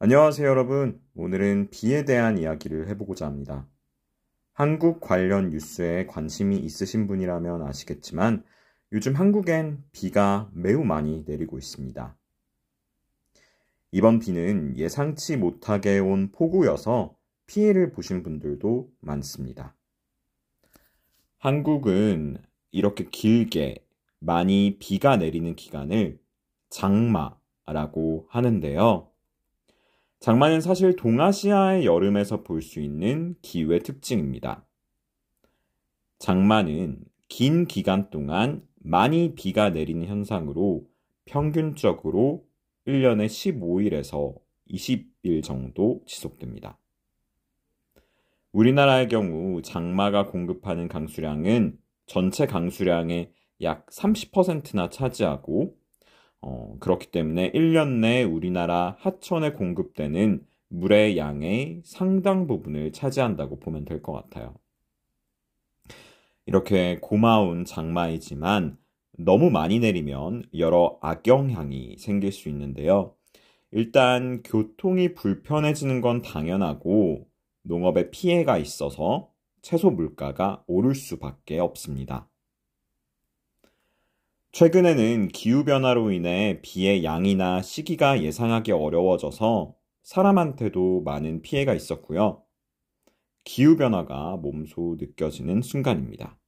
안녕하세요, 여러분. 오늘은 비에 대한 이야기를 해보고자 합니다. 한국 관련 뉴스에 관심이 있으신 분이라면 아시겠지만 요즘 한국엔 비가 매우 많이 내리고 있습니다. 이번 비는 예상치 못하게 온 폭우여서 피해를 보신 분들도 많습니다. 한국은 이렇게 길게 많이 비가 내리는 기간을 장마라고 하는데요. 장마는 사실 동아시아의 여름에서 볼 수 있는 기후의 특징입니다. 장마는 긴 기간 동안 많이 비가 내리는 현상으로 평균적으로 1년에 15일에서 20일 정도 지속됩니다. 우리나라의 경우 장마가 공급하는 강수량은 전체 강수량의 약 30%나 차지하고 어, 그렇기 때문에 1년 내 우리나라 하천에 공급되는 물의 양의 상당 부분을 차지한다고 보면 될 것 같아요. 이렇게 고마운 장마이지만 너무 많이 내리면 여러 악영향이 생길 수 있는데요. 일단 교통이 불편해지는 건 당연하고 농업에 피해가 있어서 채소 물가가 오를 수밖에 없습니다. 최근에는 기후변화로 인해 비의 양이나 시기가 예상하기 어려워져서 사람한테도 많은 피해가 있었고요. 기후변화가 몸소 느껴지는 순간입니다.